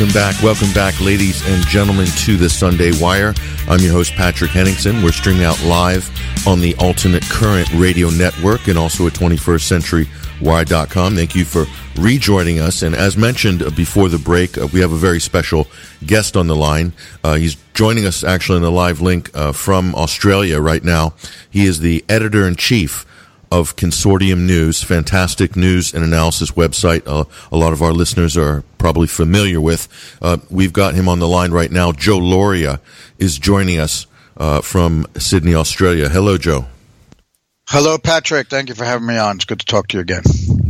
Welcome back, welcome back, ladies and gentlemen, to the Sunday Wire. I'm your host, Patrick Henningsen. We're streaming out live on the Alternate Current Radio Network and also at 21st Century Wire.com. Thank you for rejoining us. And as mentioned before the break, uh, we have a very special guest on the line. Uh, he's joining us actually in the live link uh, from Australia right now. He is the editor in chief of Consortium News, fantastic news and analysis website. Uh, a lot of our listeners are probably familiar with. Uh, we've got him on the line right now. Joe Lauria is joining us uh, from Sydney, Australia. Hello, Joe. Hello, Patrick. Thank you for having me on. It's good to talk to you again.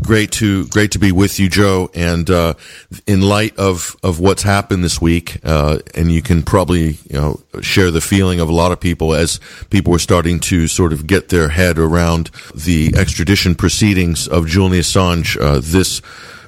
Great to great to be with you, Joe. And uh, in light of of what's happened this week, uh, and you can probably you know share the feeling of a lot of people as people were starting to sort of get their head around the extradition proceedings of Julian Assange. Uh, this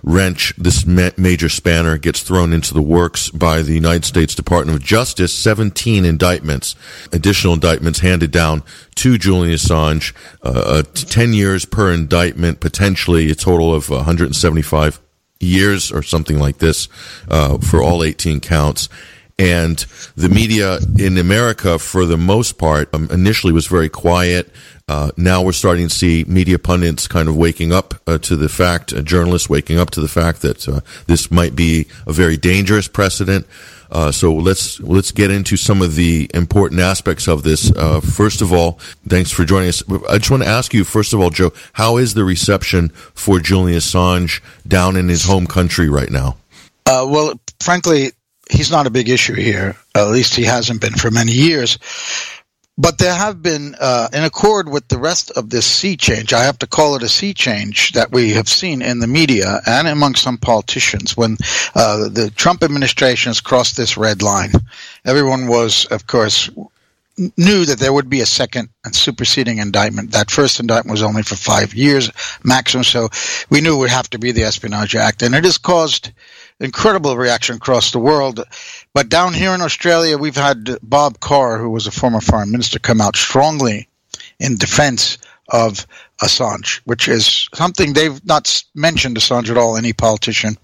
wrench, this ma- major spanner gets thrown into the works by the United States Department of Justice. 17 indictments, additional indictments handed down to Julian Assange, uh, uh, 10 years per indictment, potentially a total of 175 years or something like this uh, for all 18 counts. And the media in America, for the most part, um, initially was very quiet. Uh, now we're starting to see media pundits kind of waking up uh, to the fact, uh, journalists waking up to the fact that uh, this might be a very dangerous precedent. Uh, so let's let's get into some of the important aspects of this. Uh, first of all, thanks for joining us. I just want to ask you, first of all, Joe, how is the reception for Julian Assange down in his home country right now? well, frankly, he's not a big issue here. At least he hasn't been for many years. But there have been, uh, in accord with the rest of this sea change, I have to call it a sea change that we have seen in the media and among some politicians when uh, the Trump administration has crossed this red line. Everyone was, of course, knew that there would be a second and superseding indictment. That first indictment was only for five years maximum, so we knew it would have to be the Espionage Act. And it has caused incredible reaction across the world. But down here in Australia, we've had Bob Carr, who was a former foreign minister, come out strongly in defense of Assange, which is something they've not mentioned Assange at all, any politician,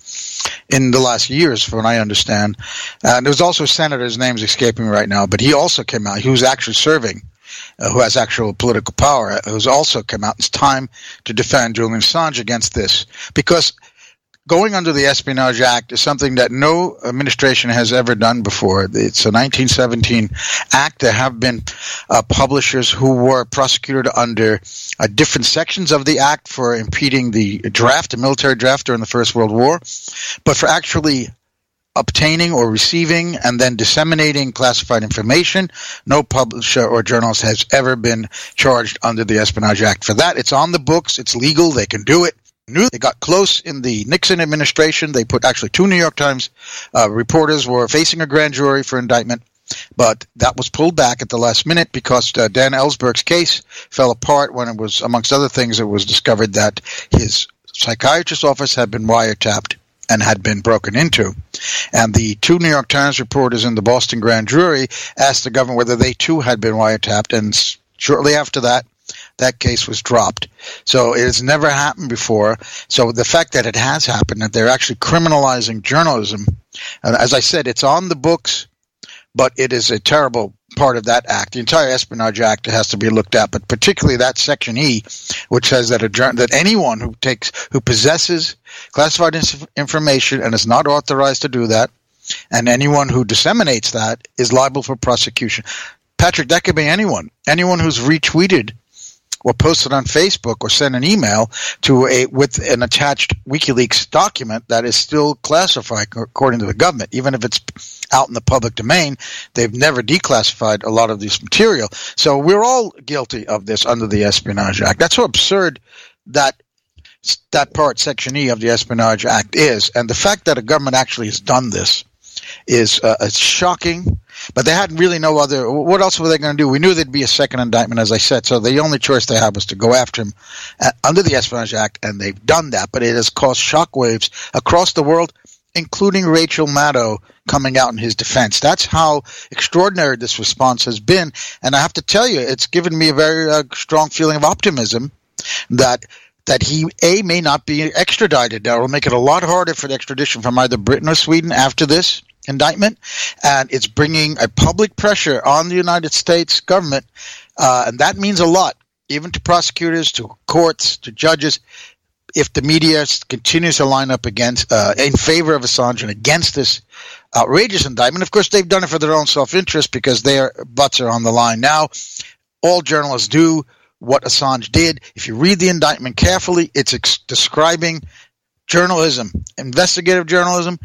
in the last years, from what I understand. And there's also a senator, his name's escaping right now, but he also came out. He was actually serving, uh, who has actual political power, who's also come out. It's time to defend Julian Assange against this. Because going under the Espionage Act is something that no administration has ever done before. It's a 1917 act. There have been uh, publishers who were prosecuted under uh, different sections of the act for impeding the draft, the military draft during the First World War, but for actually obtaining or receiving and then disseminating classified information. No publisher or journalist has ever been charged under the Espionage Act for that. It's on the books. It's legal. They can do it they got close in the Nixon administration. They put actually two New York Times uh, reporters were facing a grand jury for indictment, but that was pulled back at the last minute because uh, Dan Ellsberg's case fell apart when it was, amongst other things, it was discovered that his psychiatrist's office had been wiretapped and had been broken into. And the two New York Times reporters in the Boston grand jury asked the government whether they too had been wiretapped, and shortly after that, that case was dropped. So it has never happened before. So the fact that it has happened, that they're actually criminalizing journalism, as I said, it's on the books, but it is a terrible part of that act. The entire Espionage Act has to be looked at, but particularly that Section E, which says that a that anyone who takes who possesses classified information and is not authorized to do that, and anyone who disseminates that is liable for prosecution. Patrick, that could be anyone. Anyone who's retweeted or post it on Facebook or send an email to a with an attached WikiLeaks document that is still classified according to the government, even if it's out in the public domain. They've never declassified a lot of this material, so we're all guilty of this under the Espionage Act. That's so absurd that that part, Section E of the Espionage Act, is, and the fact that a government actually has done this is uh, shocking but they hadn't really no other. What else were they going to do? We knew there'd be a second indictment, as I said. So the only choice they had was to go after him uh, under the Espionage Act, and they've done that. But it has caused shockwaves across the world, including Rachel Maddow coming out in his defense. That's how extraordinary this response has been. And I have to tell you, it's given me a very uh, strong feeling of optimism that that he a may not be extradited. Now it'll make it a lot harder for the extradition from either Britain or Sweden after this indictment, and it's bringing a public pressure on the United States government, uh, and that means a lot, even to prosecutors, to courts, to judges. If the media continues to line up against, uh, in favor of Assange and against this outrageous indictment, of course they've done it for their own self-interest because their butts are on the line now. All journalists do what Assange did. If you read the indictment carefully, it's ex- describing journalism, investigative journalism,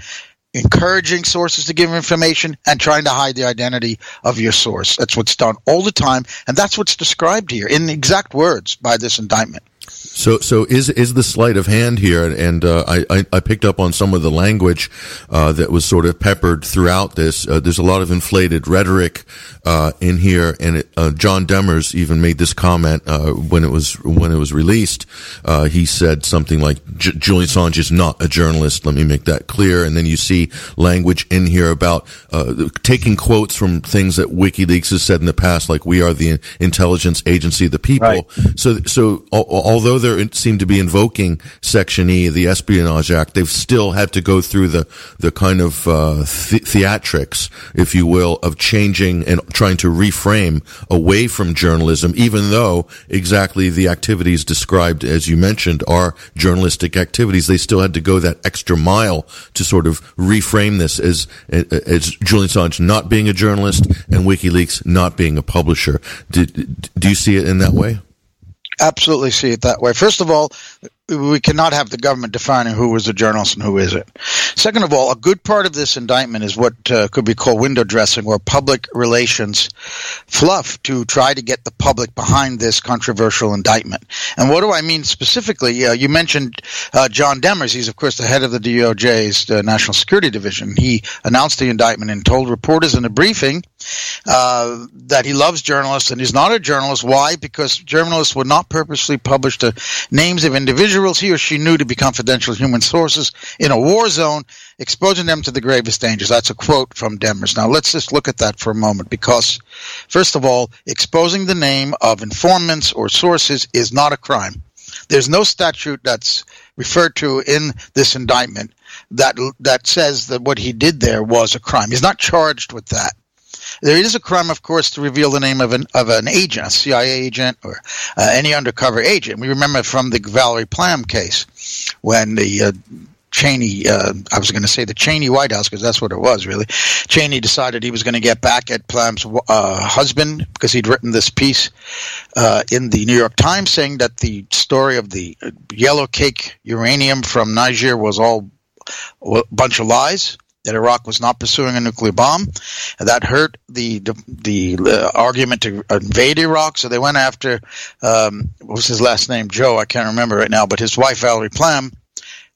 encouraging sources to give information and trying to hide the identity of your source. That's what's done all the time, and that's what's described here in exact words by this indictment. So, so is is the sleight of hand here? And uh, I, I picked up on some of the language uh, that was sort of peppered throughout this. Uh, there's a lot of inflated rhetoric uh, in here, and it, uh, John Demers even made this comment uh, when it was when it was released. he said something like, "Julian Assange is not a journalist." Let me make that clear. And then you see language in here about taking quotes from things that WikiLeaks has said in the past, like "We are the intelligence agency of the people." Right. So, so although they seem to be invoking Section E, the Espionage Act, they've still had to go through the the kind of uh, the- theatrics, if you will, of changing and trying to reframe away from journalism, even though exactly the activities described, as you mentioned, are journalistic activities. They still had to go that extra mile to sort of reframe this as as Julian Assange not being a journalist and WikiLeaks not being a publisher. Do you see it in that way? Absolutely see it that way. First of all, we cannot have the government defining who is a journalist and who isn't. Second of all, a good part of this indictment is what uh, could be called window dressing or public relations fluff to try to get the public behind this controversial indictment. And what do I mean specifically? Uh, you mentioned uh, John Demers. He's, of course, the head of the DOJ's uh, National Security Division. He announced the indictment and told reporters in a briefing uh, that he loves journalists and he's not a journalist. Why? Because journalists would not purposely publish the names of individuals individuals he or she knew to be confidential human sources in a war zone, exposing them to the gravest dangers. That's a quote from Demers. Now, let's just look at that for a moment because, first of all, exposing the name of informants or sources is not a crime. There's no statute that's referred to in this indictment that that says that what he did there was a crime. He's not charged with that. There is a crime, of course, to reveal the name of an of an agent, a CIA agent or uh, any undercover agent. We remember from the Valerie Plame case when the uh, Cheney, uh, I was going to say the Cheney White House because that's what it was really. Cheney decided he was going to get back at Plame's uh, husband because he'd written this piece uh, in the New York Times saying that the story of the yellow cake uranium from Niger was all a bunch of lies that Iraq was not pursuing a nuclear bomb. That hurt the the, the uh, argument to invade Iraq. So they went after um, what was his last name? Joe. I can't remember right now, but his wife Valerie Plame.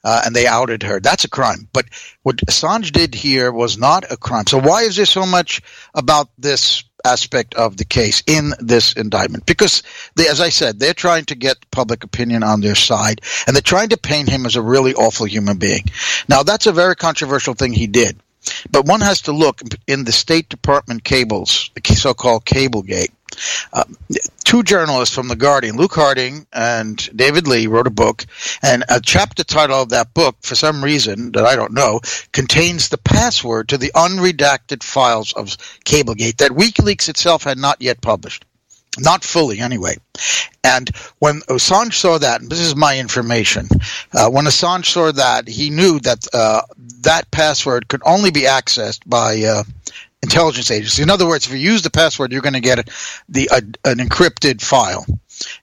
Uh, and they outed her. That's a crime. But what Assange did here was not a crime. So why is there so much about this aspect of the case in this indictment because they, as I said, they're trying to get public opinion on their side and they're trying to paint him as a really awful human being. Now that's a very controversial thing he did. But one has to look in the State Department cables, the so-called Cablegate. Uh, two journalists from The Guardian, Luke Harding and David Leigh, wrote a book, and a chapter title of that book, for some reason that I don't know, contains the password to the unredacted files of Cablegate that WikiLeaks itself had not yet published. Not fully, anyway. And when Assange saw that, and this is my information, uh, when Assange saw that, he knew that uh, that password could only be accessed by uh, intelligence agency. In other words, if you use the password, you're going to get the uh, an encrypted file.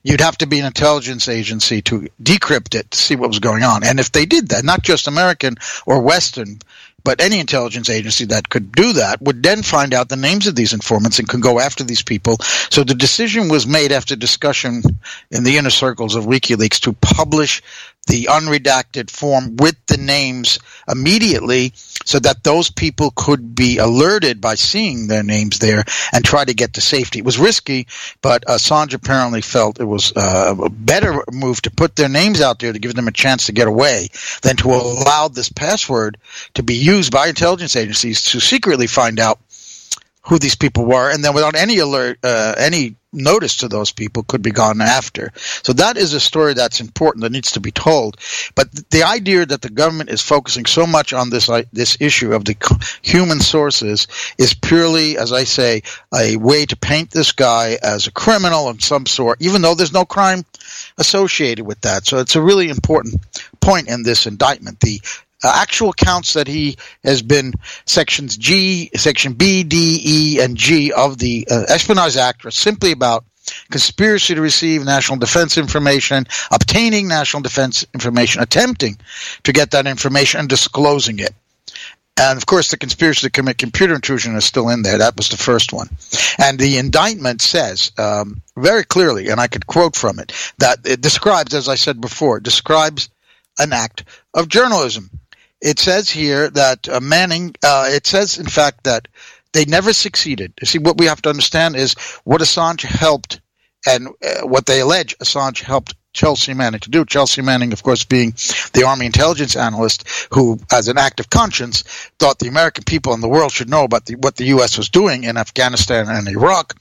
You'd have to be an intelligence agency to decrypt it to see what was going on. And if they did that, not just American or Western, but any intelligence agency that could do that would then find out the names of these informants and could go after these people. So the decision was made after discussion in the inner circles of WikiLeaks to publish the unredacted form with the names immediately so that those people could be alerted by seeing their names there and try to get to safety. It was risky, but Assange apparently felt it was uh, a better move to put their names out there to give them a chance to get away than to allow this password to be used by intelligence agencies to secretly find out who these people were, and then without any alert, uh, any notice to those people could be gone after. So that is a story that's important that needs to be told. But the idea that the government is focusing so much on this uh, this issue of the human sources is purely, as I say, a way to paint this guy as a criminal of some sort, even though there's no crime associated with that. So it's a really important point in this indictment. The uh, actual counts that he has been sections G, section B, D, E, and G of the uh, Espionage Act are simply about conspiracy to receive national defense information, obtaining national defense information, attempting to get that information, and disclosing it. And of course, the conspiracy to commit computer intrusion is still in there. That was the first one. And the indictment says um, very clearly, and I could quote from it, that it describes, as I said before, describes an act of journalism it says here that uh, Manning, uh, it says, in fact, that they never succeeded. See, what we have to understand is what Assange helped and uh, what they allege Assange helped Chelsea Manning to do. Chelsea Manning, of course, being the Army intelligence analyst who, as an act of conscience, thought the American people and the world should know about the, what the U.S. was doing in Afghanistan and Iraq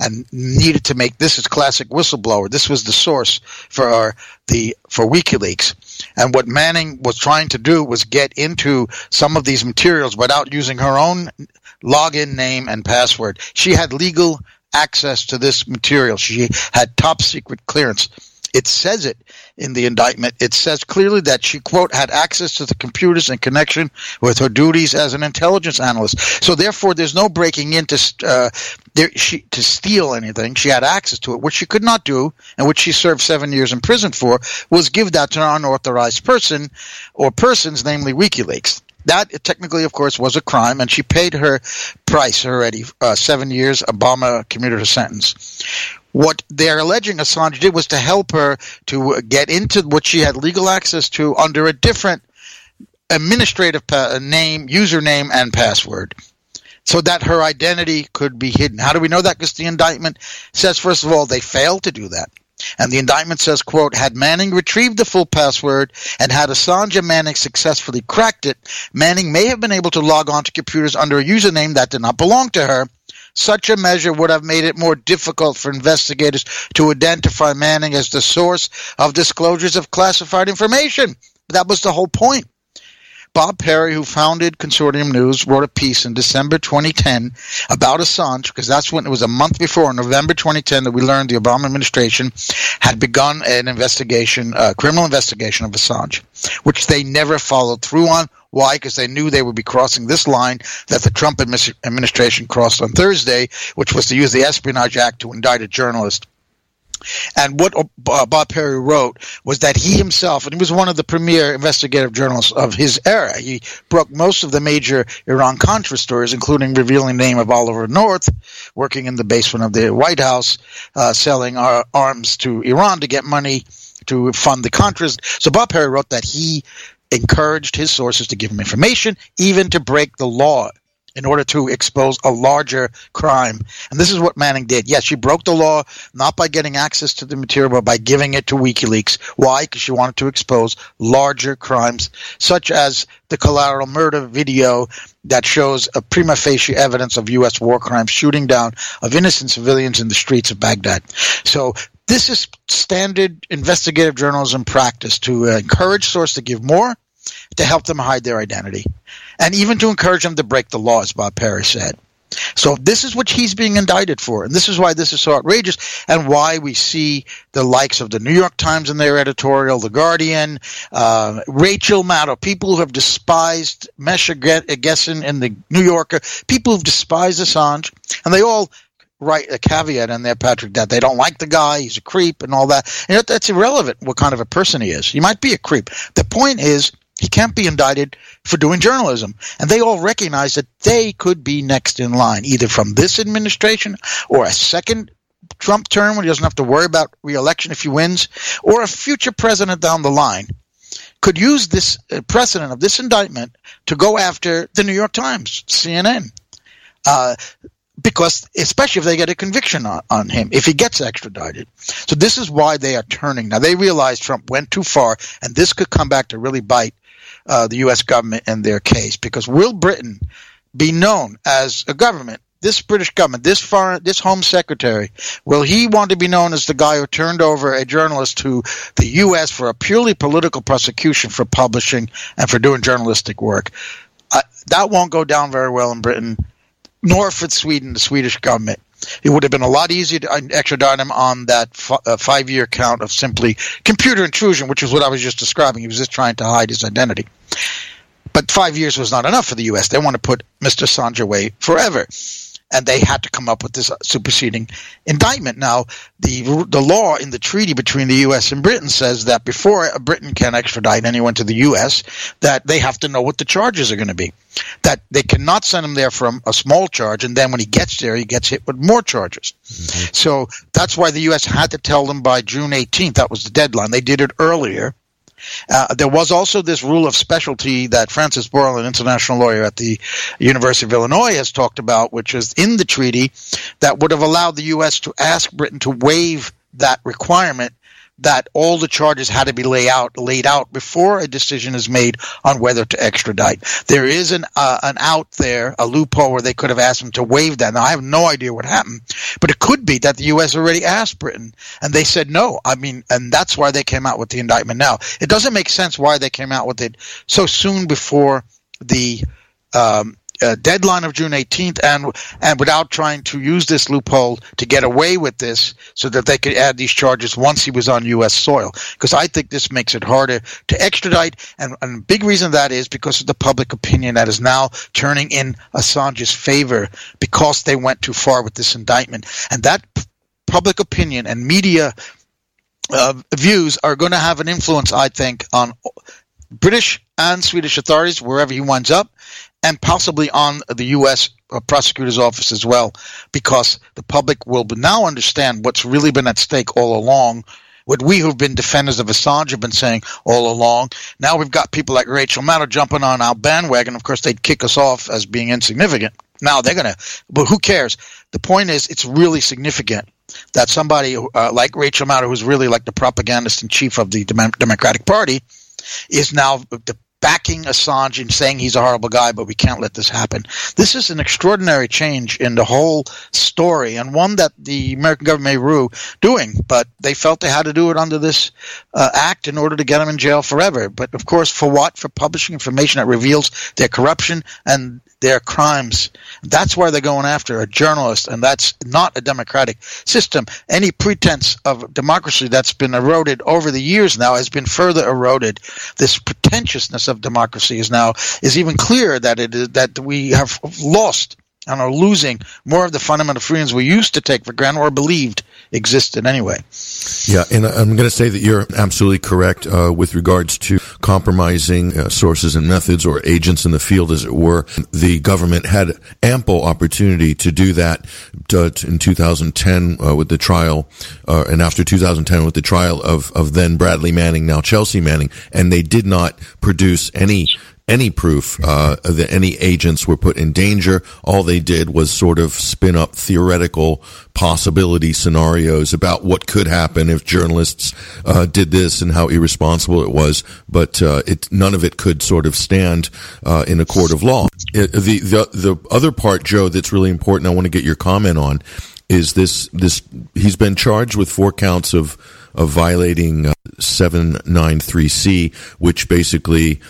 and needed to make this as classic whistleblower. This was the source for our, the for WikiLeaks. And what Manning was trying to do was get into some of these materials without using her own login name and password. She had legal access to this material. She had top secret clearance. It says it in the indictment. It says clearly that she, quote, had access to the computers in connection with her duties as an intelligence analyst. So therefore, there's no breaking into uh, there, she, to steal anything. She had access to it, which she could not do, and which she served seven years in prison for, was give that to an unauthorized person or persons, namely WikiLeaks. That technically, of course, was a crime, and she paid her price already uh, seven years Obama commuted her sentence. What they're alleging Assange did was to help her to get into what she had legal access to under a different administrative pa- name, username, and password so that her identity could be hidden. How do we know that? Because the indictment says, first of all, they failed to do that. And the indictment says, quote, had Manning retrieved the full password and had Assange and Manning successfully cracked it, Manning may have been able to log on to computers under a username that did not belong to her. Such a measure would have made it more difficult for investigators to identify Manning as the source of disclosures of classified information. That was the whole point. Bob Parry, who founded Consortium News, wrote a piece in December 2010 about Assange, because that's when it was a month before, November 2010, that we learned the Obama administration had begun an investigation, a criminal investigation of Assange, which they never followed through on. Why? Because they knew they would be crossing this line that the Trump administration crossed on Thursday, which was to use the Espionage Act to indict a journalist. And what uh, Bob Parry wrote was that he himself, and he was one of the premier investigative journalists of his era, he broke most of the major Iran Contra stories, including revealing the name of Oliver North, working in the basement of the White House, uh, selling arms to Iran to get money to fund the Contras. So Bob Parry wrote that he encouraged his sources to give him information, even to break the law in order to expose a larger crime. And this is what Manning did. Yes, she broke the law not by getting access to the material, but by giving it to WikiLeaks. Why? Because she wanted to expose larger crimes, such as the collateral murder video that shows a prima facie evidence of U.S. war crimes, shooting down of innocent civilians in the streets of Baghdad. So this is standard investigative journalism practice to encourage source to give more to help them hide their identity, and even to encourage them to break the law, as Bob Parry said. So this is what he's being indicted for, and this is why this is so outrageous, and why we see the likes of the New York Times in their editorial, The Guardian, uh, Rachel Maddow, people who have despised Masha Gessen in the New Yorker, people who've despised Assange, and they all write a caveat in there, Patrick, that they don't like the guy, he's a creep, and all that. And that's irrelevant what kind of a person he is. He might be a creep. The point is he can't be indicted for doing journalism. And they all recognize that they could be next in line, either from this administration or a second Trump term when he doesn't have to worry about reelection if he wins, or a future president down the line could use this uh, precedent of this indictment to go after the New York Times, CNN. Uh, because especially if they get a conviction on, on him, if he gets extradited. So this is why they are turning. Now they realize Trump went too far, and this could come back to really bite uh, the U.S. government in their case. Because will Britain be known as a government this British government, this foreign, this Home Secretary, will he want to be known as the guy who turned over a journalist to the U.S. for a purely political prosecution for publishing and for doing journalistic work? Uh, that won't go down very well in Britain, nor for Sweden, the Swedish government. It would have been a lot easier to extradite him on that f- uh, five year count of simply computer intrusion, which is what I was just describing. He was just trying to hide his identity. But five years was not enough for the U.S. They want to put Mr. Assange away forever and they had to come up with this superseding indictment. Now, the the law in the treaty between the U.S. and Britain says that before Britain can extradite anyone to the U.S., that they have to know what the charges are going to be. That they cannot send him there from a small charge, and then when he gets there, he gets hit with more charges. Mm-hmm. So that's why the U.S. had to tell them by June 18th. That was the deadline. They did it earlier uh, there was also this rule of specialty that Francis Boyle, an international lawyer at the University of Illinois, has talked about, which is in the treaty that would have allowed the U.S. to ask Britain to waive that requirement that all the charges had to be laid out laid out before a decision is made on whether to extradite. There is an uh, an out there, a loophole where they could have asked them to waive that. Now I have no idea what happened, but it could be that the U.S. already asked Britain and they said no. I mean, and that's why they came out with the indictment now. It doesn't make sense why they came out with it so soon before the um, uh, deadline of June 18th, and and without trying to use this loophole to get away with this, so that they could add these charges once he was on U.S. soil. Because I think this makes it harder to extradite, and, and a big reason that is because of the public opinion that is now turning in Assange's favor because they went too far with this indictment, and that p- public opinion and media uh, views are going to have an influence, I think, on British and Swedish authorities wherever he winds up, and possibly on the U.S. Uh, prosecutor's office as well, because the public will now understand what's really been at stake all along. What we who've been defenders of Assange have been saying all along. Now we've got people like Rachel Maddow jumping on our bandwagon. Of course, they'd kick us off as being insignificant. Now they're going to, but who cares? The point is, it's really significant that somebody uh, like Rachel Maddow, who's really like the propagandist in chief of the Democratic Party, is now the backing Assange and saying he's a horrible guy, but we can't let this happen. This is an extraordinary change in the whole story, and one that the American government may rue doing, but they felt they had to do it under this uh, act in order to get him in jail forever. But of course, for what? For publishing information that reveals their corruption and their crimes. That's why they're going after a journalist, and that's not a democratic system. Any pretense of democracy that's been eroded over the years now has been further eroded. This pretentiousness of democracy is now is even clearer that it is that we have lost and are losing more of the fundamental freedoms we used to take for granted or believed existed anyway. Yeah, and I'm going to say that you're absolutely correct uh, with regards to compromising uh, sources and methods or agents in the field, as it were. The government had ample opportunity to do that to, to, in 2010 uh, with the trial, uh, and after 2010 with the trial of, of then Bradley Manning, now Chelsea Manning, and they did not produce any any proof uh, that any agents were put in danger. All they did was sort of spin up theoretical possibility scenarios about what could happen if journalists uh, did this and how irresponsible it was. But uh, it, none of it could sort of stand uh, in a court of law. It, the, the the other part, Joe, that's really important. I want to get your comment on is this this he's been charged with four counts of of violating uh, 793C, which basically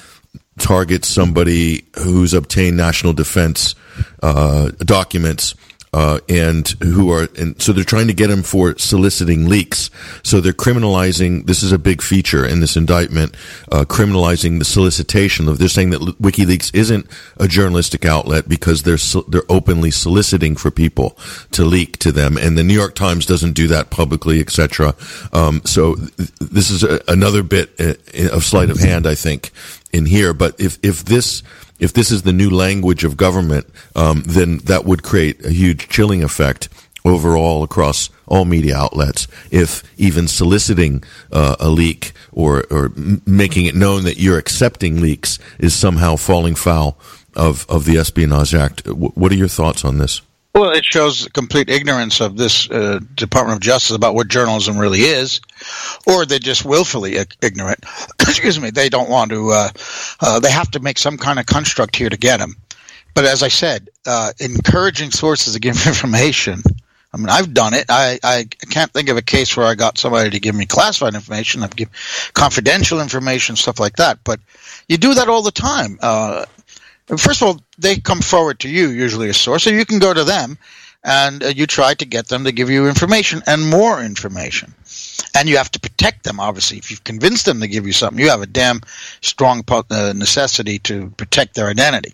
targets somebody who's obtained national defense uh, documents uh, and who are and so they're trying to get him for soliciting leaks. So they're criminalizing. This is a big feature in this indictment, uh, criminalizing the solicitation of. They're saying that WikiLeaks isn't a journalistic outlet because they're they're openly soliciting for people to leak to them, and the New York Times doesn't do that publicly, etc. Um, so th- this is a, another bit uh, of sleight of hand, I think, in here. But if if this if this is the new language of government, um, then that would create a huge chilling effect overall across all media outlets. If even soliciting uh, a leak or or making it known that you're accepting leaks is somehow falling foul of of the Espionage Act, what are your thoughts on this? Well, it shows complete ignorance of this uh, Department of Justice about what journalism really is, or they're just willfully ignorant. Excuse me. They don't want to. Uh, uh, they have to make some kind of construct here to get them. but as I said, uh, encouraging sources to give information. I mean, I've done it. I, I can't think of a case where I got somebody to give me classified information. I've given confidential information, stuff like that. But you do that all the time. First of all, they come forward to you, usually a source, so you can go to them and uh, you try to get them to give you information and more information and you have to protect them. Obviously, if you've convinced them to give you something, you have a damn strong uh, necessity to protect their identity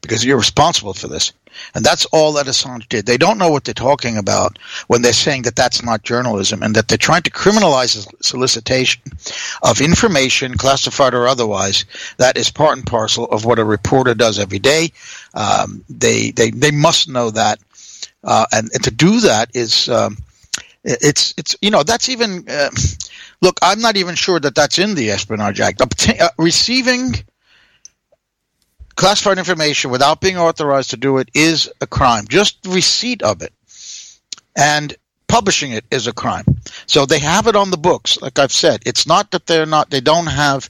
because you're responsible for this. And that's all that Assange did. They don't know what they're talking about when they're saying that that's not journalism and that they're trying to criminalize solicitation of information, classified or otherwise, that is part and parcel of what a reporter does every day. Um, they, they, they must know that. Uh, and, and, to do that is um, it's it's you know that's even uh, look. I'm not even sure that that's in the Espionage Act. Uh, receiving classified information without being authorized to do it is a crime. Just receipt of it, and publishing it is a crime. So they have it on the books. Like I've said, it's not that they're not, they don't have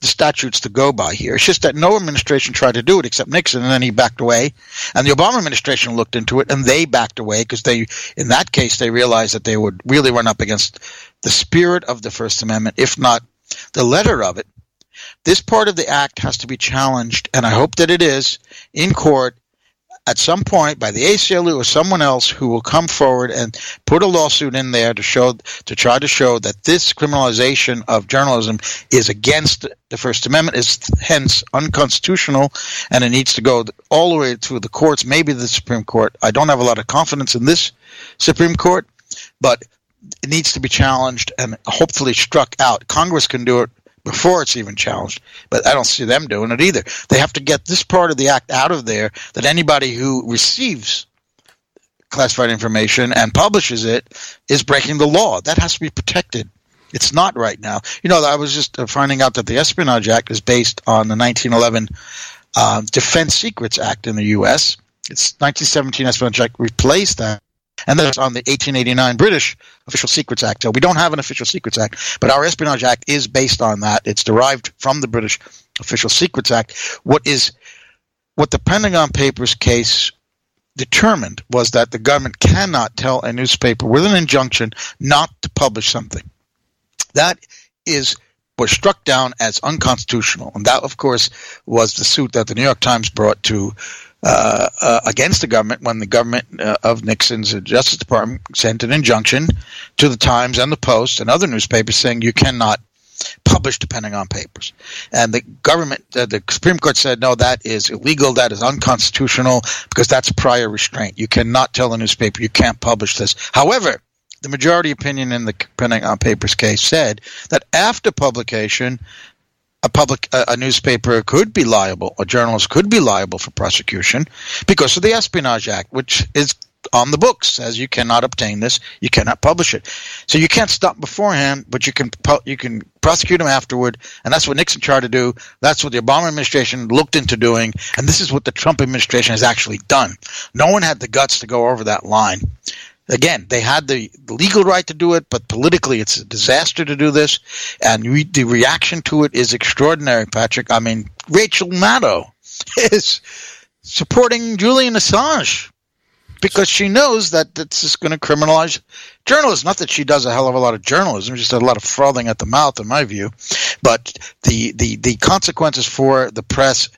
the statutes to go by here. It's just that no administration tried to do it except Nixon, and then he backed away. And the Obama administration looked into it, and they backed away because they, in that case, they realized that they would really run up against the spirit of the First Amendment, if not the letter of it. This part of the act has to be challenged, and I hope that it is in court at some point by the ACLU or someone else who will come forward and put a lawsuit in there to show to try to show that this criminalization of journalism is against the First Amendment, is hence unconstitutional, and it needs to go all the way to the courts, maybe the Supreme Court. I don't have a lot of confidence in this Supreme Court, but it needs to be challenged and hopefully struck out. Congress can do it before it's even challenged. But I don't see them doing it either. They have to get this part of the act out of there that anybody who receives classified information and publishes it is breaking the law. That has to be protected. It's not right now. You know, I was just uh, finding out that the Espionage Act is based on the 1911 uh, Defense Secrets Act in the U.S. It's 1917 Espionage Act replaced that and that's on the 1889 British Official Secrets Act. So we don't have an Official Secrets Act, but our Espionage Act is based on that. It's derived from the British Official Secrets Act. What is what the Pentagon Papers case determined was that the government cannot tell a newspaper with an injunction not to publish something. That is was struck down as unconstitutional, and that, of course, was the suit that the New York Times brought to uh, uh, against the government when the government uh, of Nixon's Justice Department sent an injunction to the Times and the Post and other newspapers saying you cannot publish the Pentagon Papers. And the government, uh, the Supreme Court said, no, that is illegal, that is unconstitutional because that's prior restraint. You cannot tell a newspaper you can't publish this. However, the majority opinion in the Pentagon Papers case said that after publication, a public a, a, newspaper could be liable, a journalist could be liable for prosecution because of the Espionage Act, which is on the books says you cannot obtain this, you cannot publish it. So you can't stop beforehand, but you can you can prosecute them afterward, and that's what Nixon tried to do. That's what the Obama administration looked into doing, and this is what the Trump administration has actually done. No one had the guts to go over that line again, they had the legal right to do it, but politically it's a disaster to do this. And we, the reaction to it is extraordinary, Patrick. I mean, Rachel Maddow is supporting Julian Assange because she knows that this is going to criminalize journalism. Not that she does a hell of a lot of journalism, just a lot of frothing at the mouth, in my view. But the, the, the consequences for the press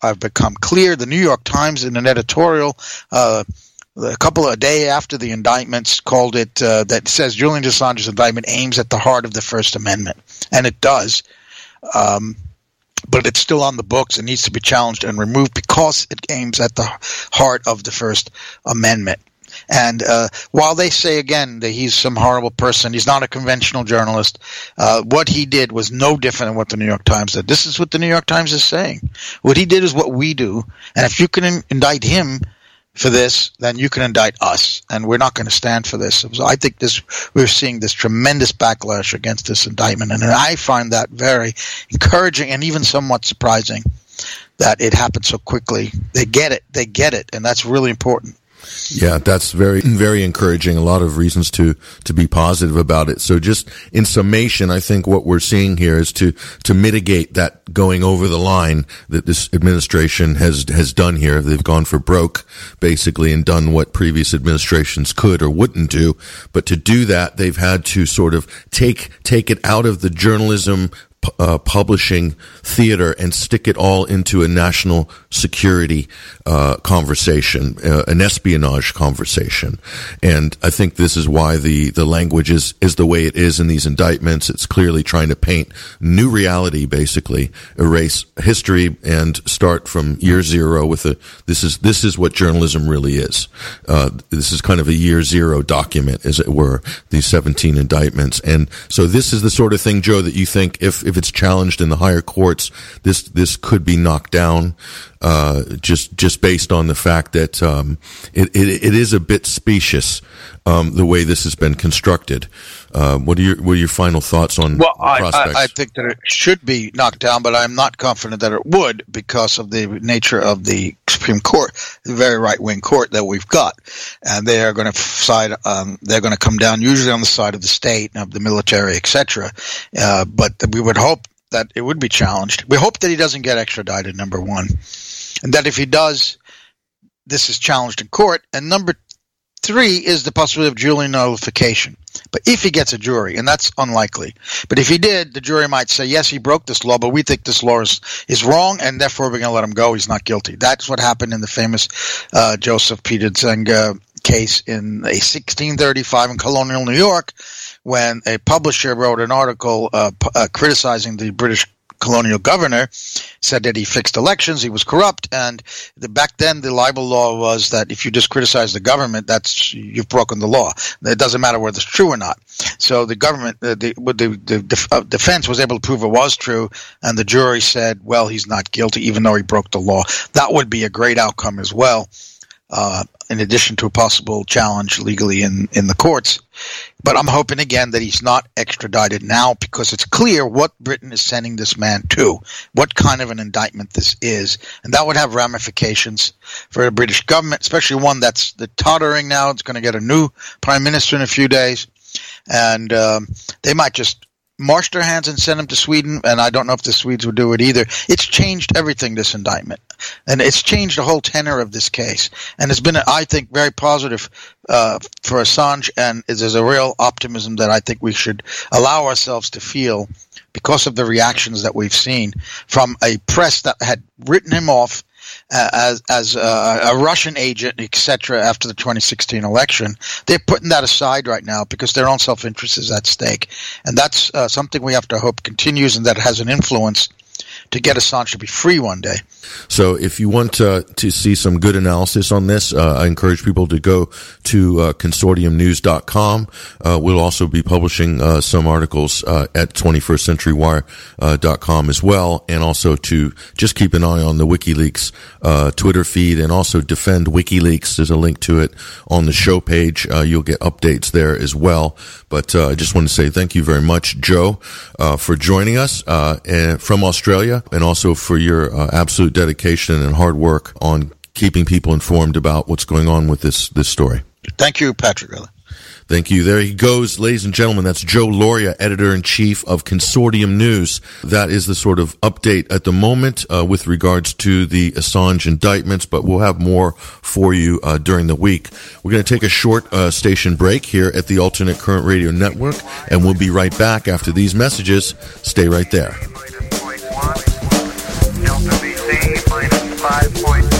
have become clear. The New York Times, in an editorial, uh, a couple of a day after the indictments called it uh, that says Julian Assange's indictment aims at the heart of the First Amendment, and it does. Um, but it's still on the books and needs to be challenged and removed because it aims at the heart of the First Amendment. And uh, while they say again that he's some horrible person, he's not a conventional journalist. Uh, what he did was no different than what the New York Times did. This is what the New York Times is saying. What he did is what we do, and if you can in- indict him, for this, then you can indict us, and we're not going to stand for this. So I think this we're seeing this tremendous backlash against this indictment, and I find that very encouraging and even somewhat surprising that it happened so quickly. They get it, they get it, and that's really important. Yeah, that's very, very encouraging. A lot of reasons to, to be positive about it. So just in summation, I think what we're seeing here is to, to mitigate that going over the line that this administration has, has done here. They've gone for broke, basically, and done what previous administrations could or wouldn't do. But to do that, they've had to sort of take, take it out of the journalism uh, publishing theater and stick it all into a national security uh, conversation, uh, an espionage conversation. And I think this is why the, the language is, is the way it is in these indictments. It's clearly trying to paint new reality, basically, erase history and start from year zero with a, this is, this is what journalism really is. Uh, this is kind of a year zero document, as it were, these 17 indictments. And so this is the sort of thing, Joe, that you think if, if it's challenged in the higher courts, this, this could be knocked down uh, just just based on the fact that um, it, it, it is a bit specious um, the way this has been constructed. Uh, what are your what are your final thoughts on well, I, I, I, think that it should be knocked down, but I'm not confident that it would because of the nature of the Supreme Court, the very right wing court that we've got, and they are going to side. Um, they're going to come down usually on the side of the state, of the military, etc. Uh, but we would hope that it would be challenged. We hope that he doesn't get extradited. Number one and that if he does, this is challenged in court. And number three is the possibility of jury nullification. But if he gets a jury, and that's unlikely, but if he did, the jury might say, yes, he broke this law, but we think this law is, is wrong, and therefore we're going to let him go. He's not guilty. That's what happened in the famous uh, Joseph Peter Zenger case in a 1635 in colonial New York when a publisher wrote an article uh, p- uh, criticizing the British colonial governor said that he fixed elections, he was corrupt, and the, back then the libel law was that if you just criticize the government, that's you've broken the law. It doesn't matter whether it's true or not. So the government, uh, the, the, the uh, defense was able to prove it was true, and the jury said, well, he's not guilty, even though he broke the law. That would be a great outcome as well. Uh, in addition to a possible challenge legally in, in the courts. But I'm hoping again that he's not extradited now because it's clear what Britain is sending this man to, what kind of an indictment this is. And that would have ramifications for the British government, especially one that's the tottering now. It's going to get a new prime minister in a few days. And um, they might just march their hands and sent him to Sweden, and I don't know if the Swedes would do it either. It's changed everything, this indictment. And it's changed the whole tenor of this case. And it's been, I think, very positive uh, for Assange, and there's a real optimism that I think we should allow ourselves to feel because of the reactions that we've seen from a press that had written him off as as a, a Russian agent, etc. After the 2016 election, they're putting that aside right now because their own self interest is at stake, and that's uh, something we have to hope continues and that has an influence to get Assange to be free one day. So if you want uh, to see some good analysis on this, uh, I encourage people to go to uh, consortiumnews.com. Uh, we'll also be publishing uh, some articles uh, at 21stcenturywire.com as well, and also to just keep an eye on the WikiLeaks Twitter feed and also defend WikiLeaks. There's a link to it on the show page. you'll get updates there as well. But I just want to say thank you very much, Joe, for joining us from Australia and also for your absolute dedication and hard work on keeping people informed about what's going on with this this story. Thank you, Patrick. Thank you. There he goes, ladies and gentlemen. That's Joe Lauria, editor in chief of Consortium News. That is the sort of update at the moment uh, with regards to the Assange indictments, but we'll have more for you uh, during the week. We're going to take a short uh, station break here at the Alternate Current Radio Network, and we'll be right back after these messages. Stay right there. 5.2, fuel 36.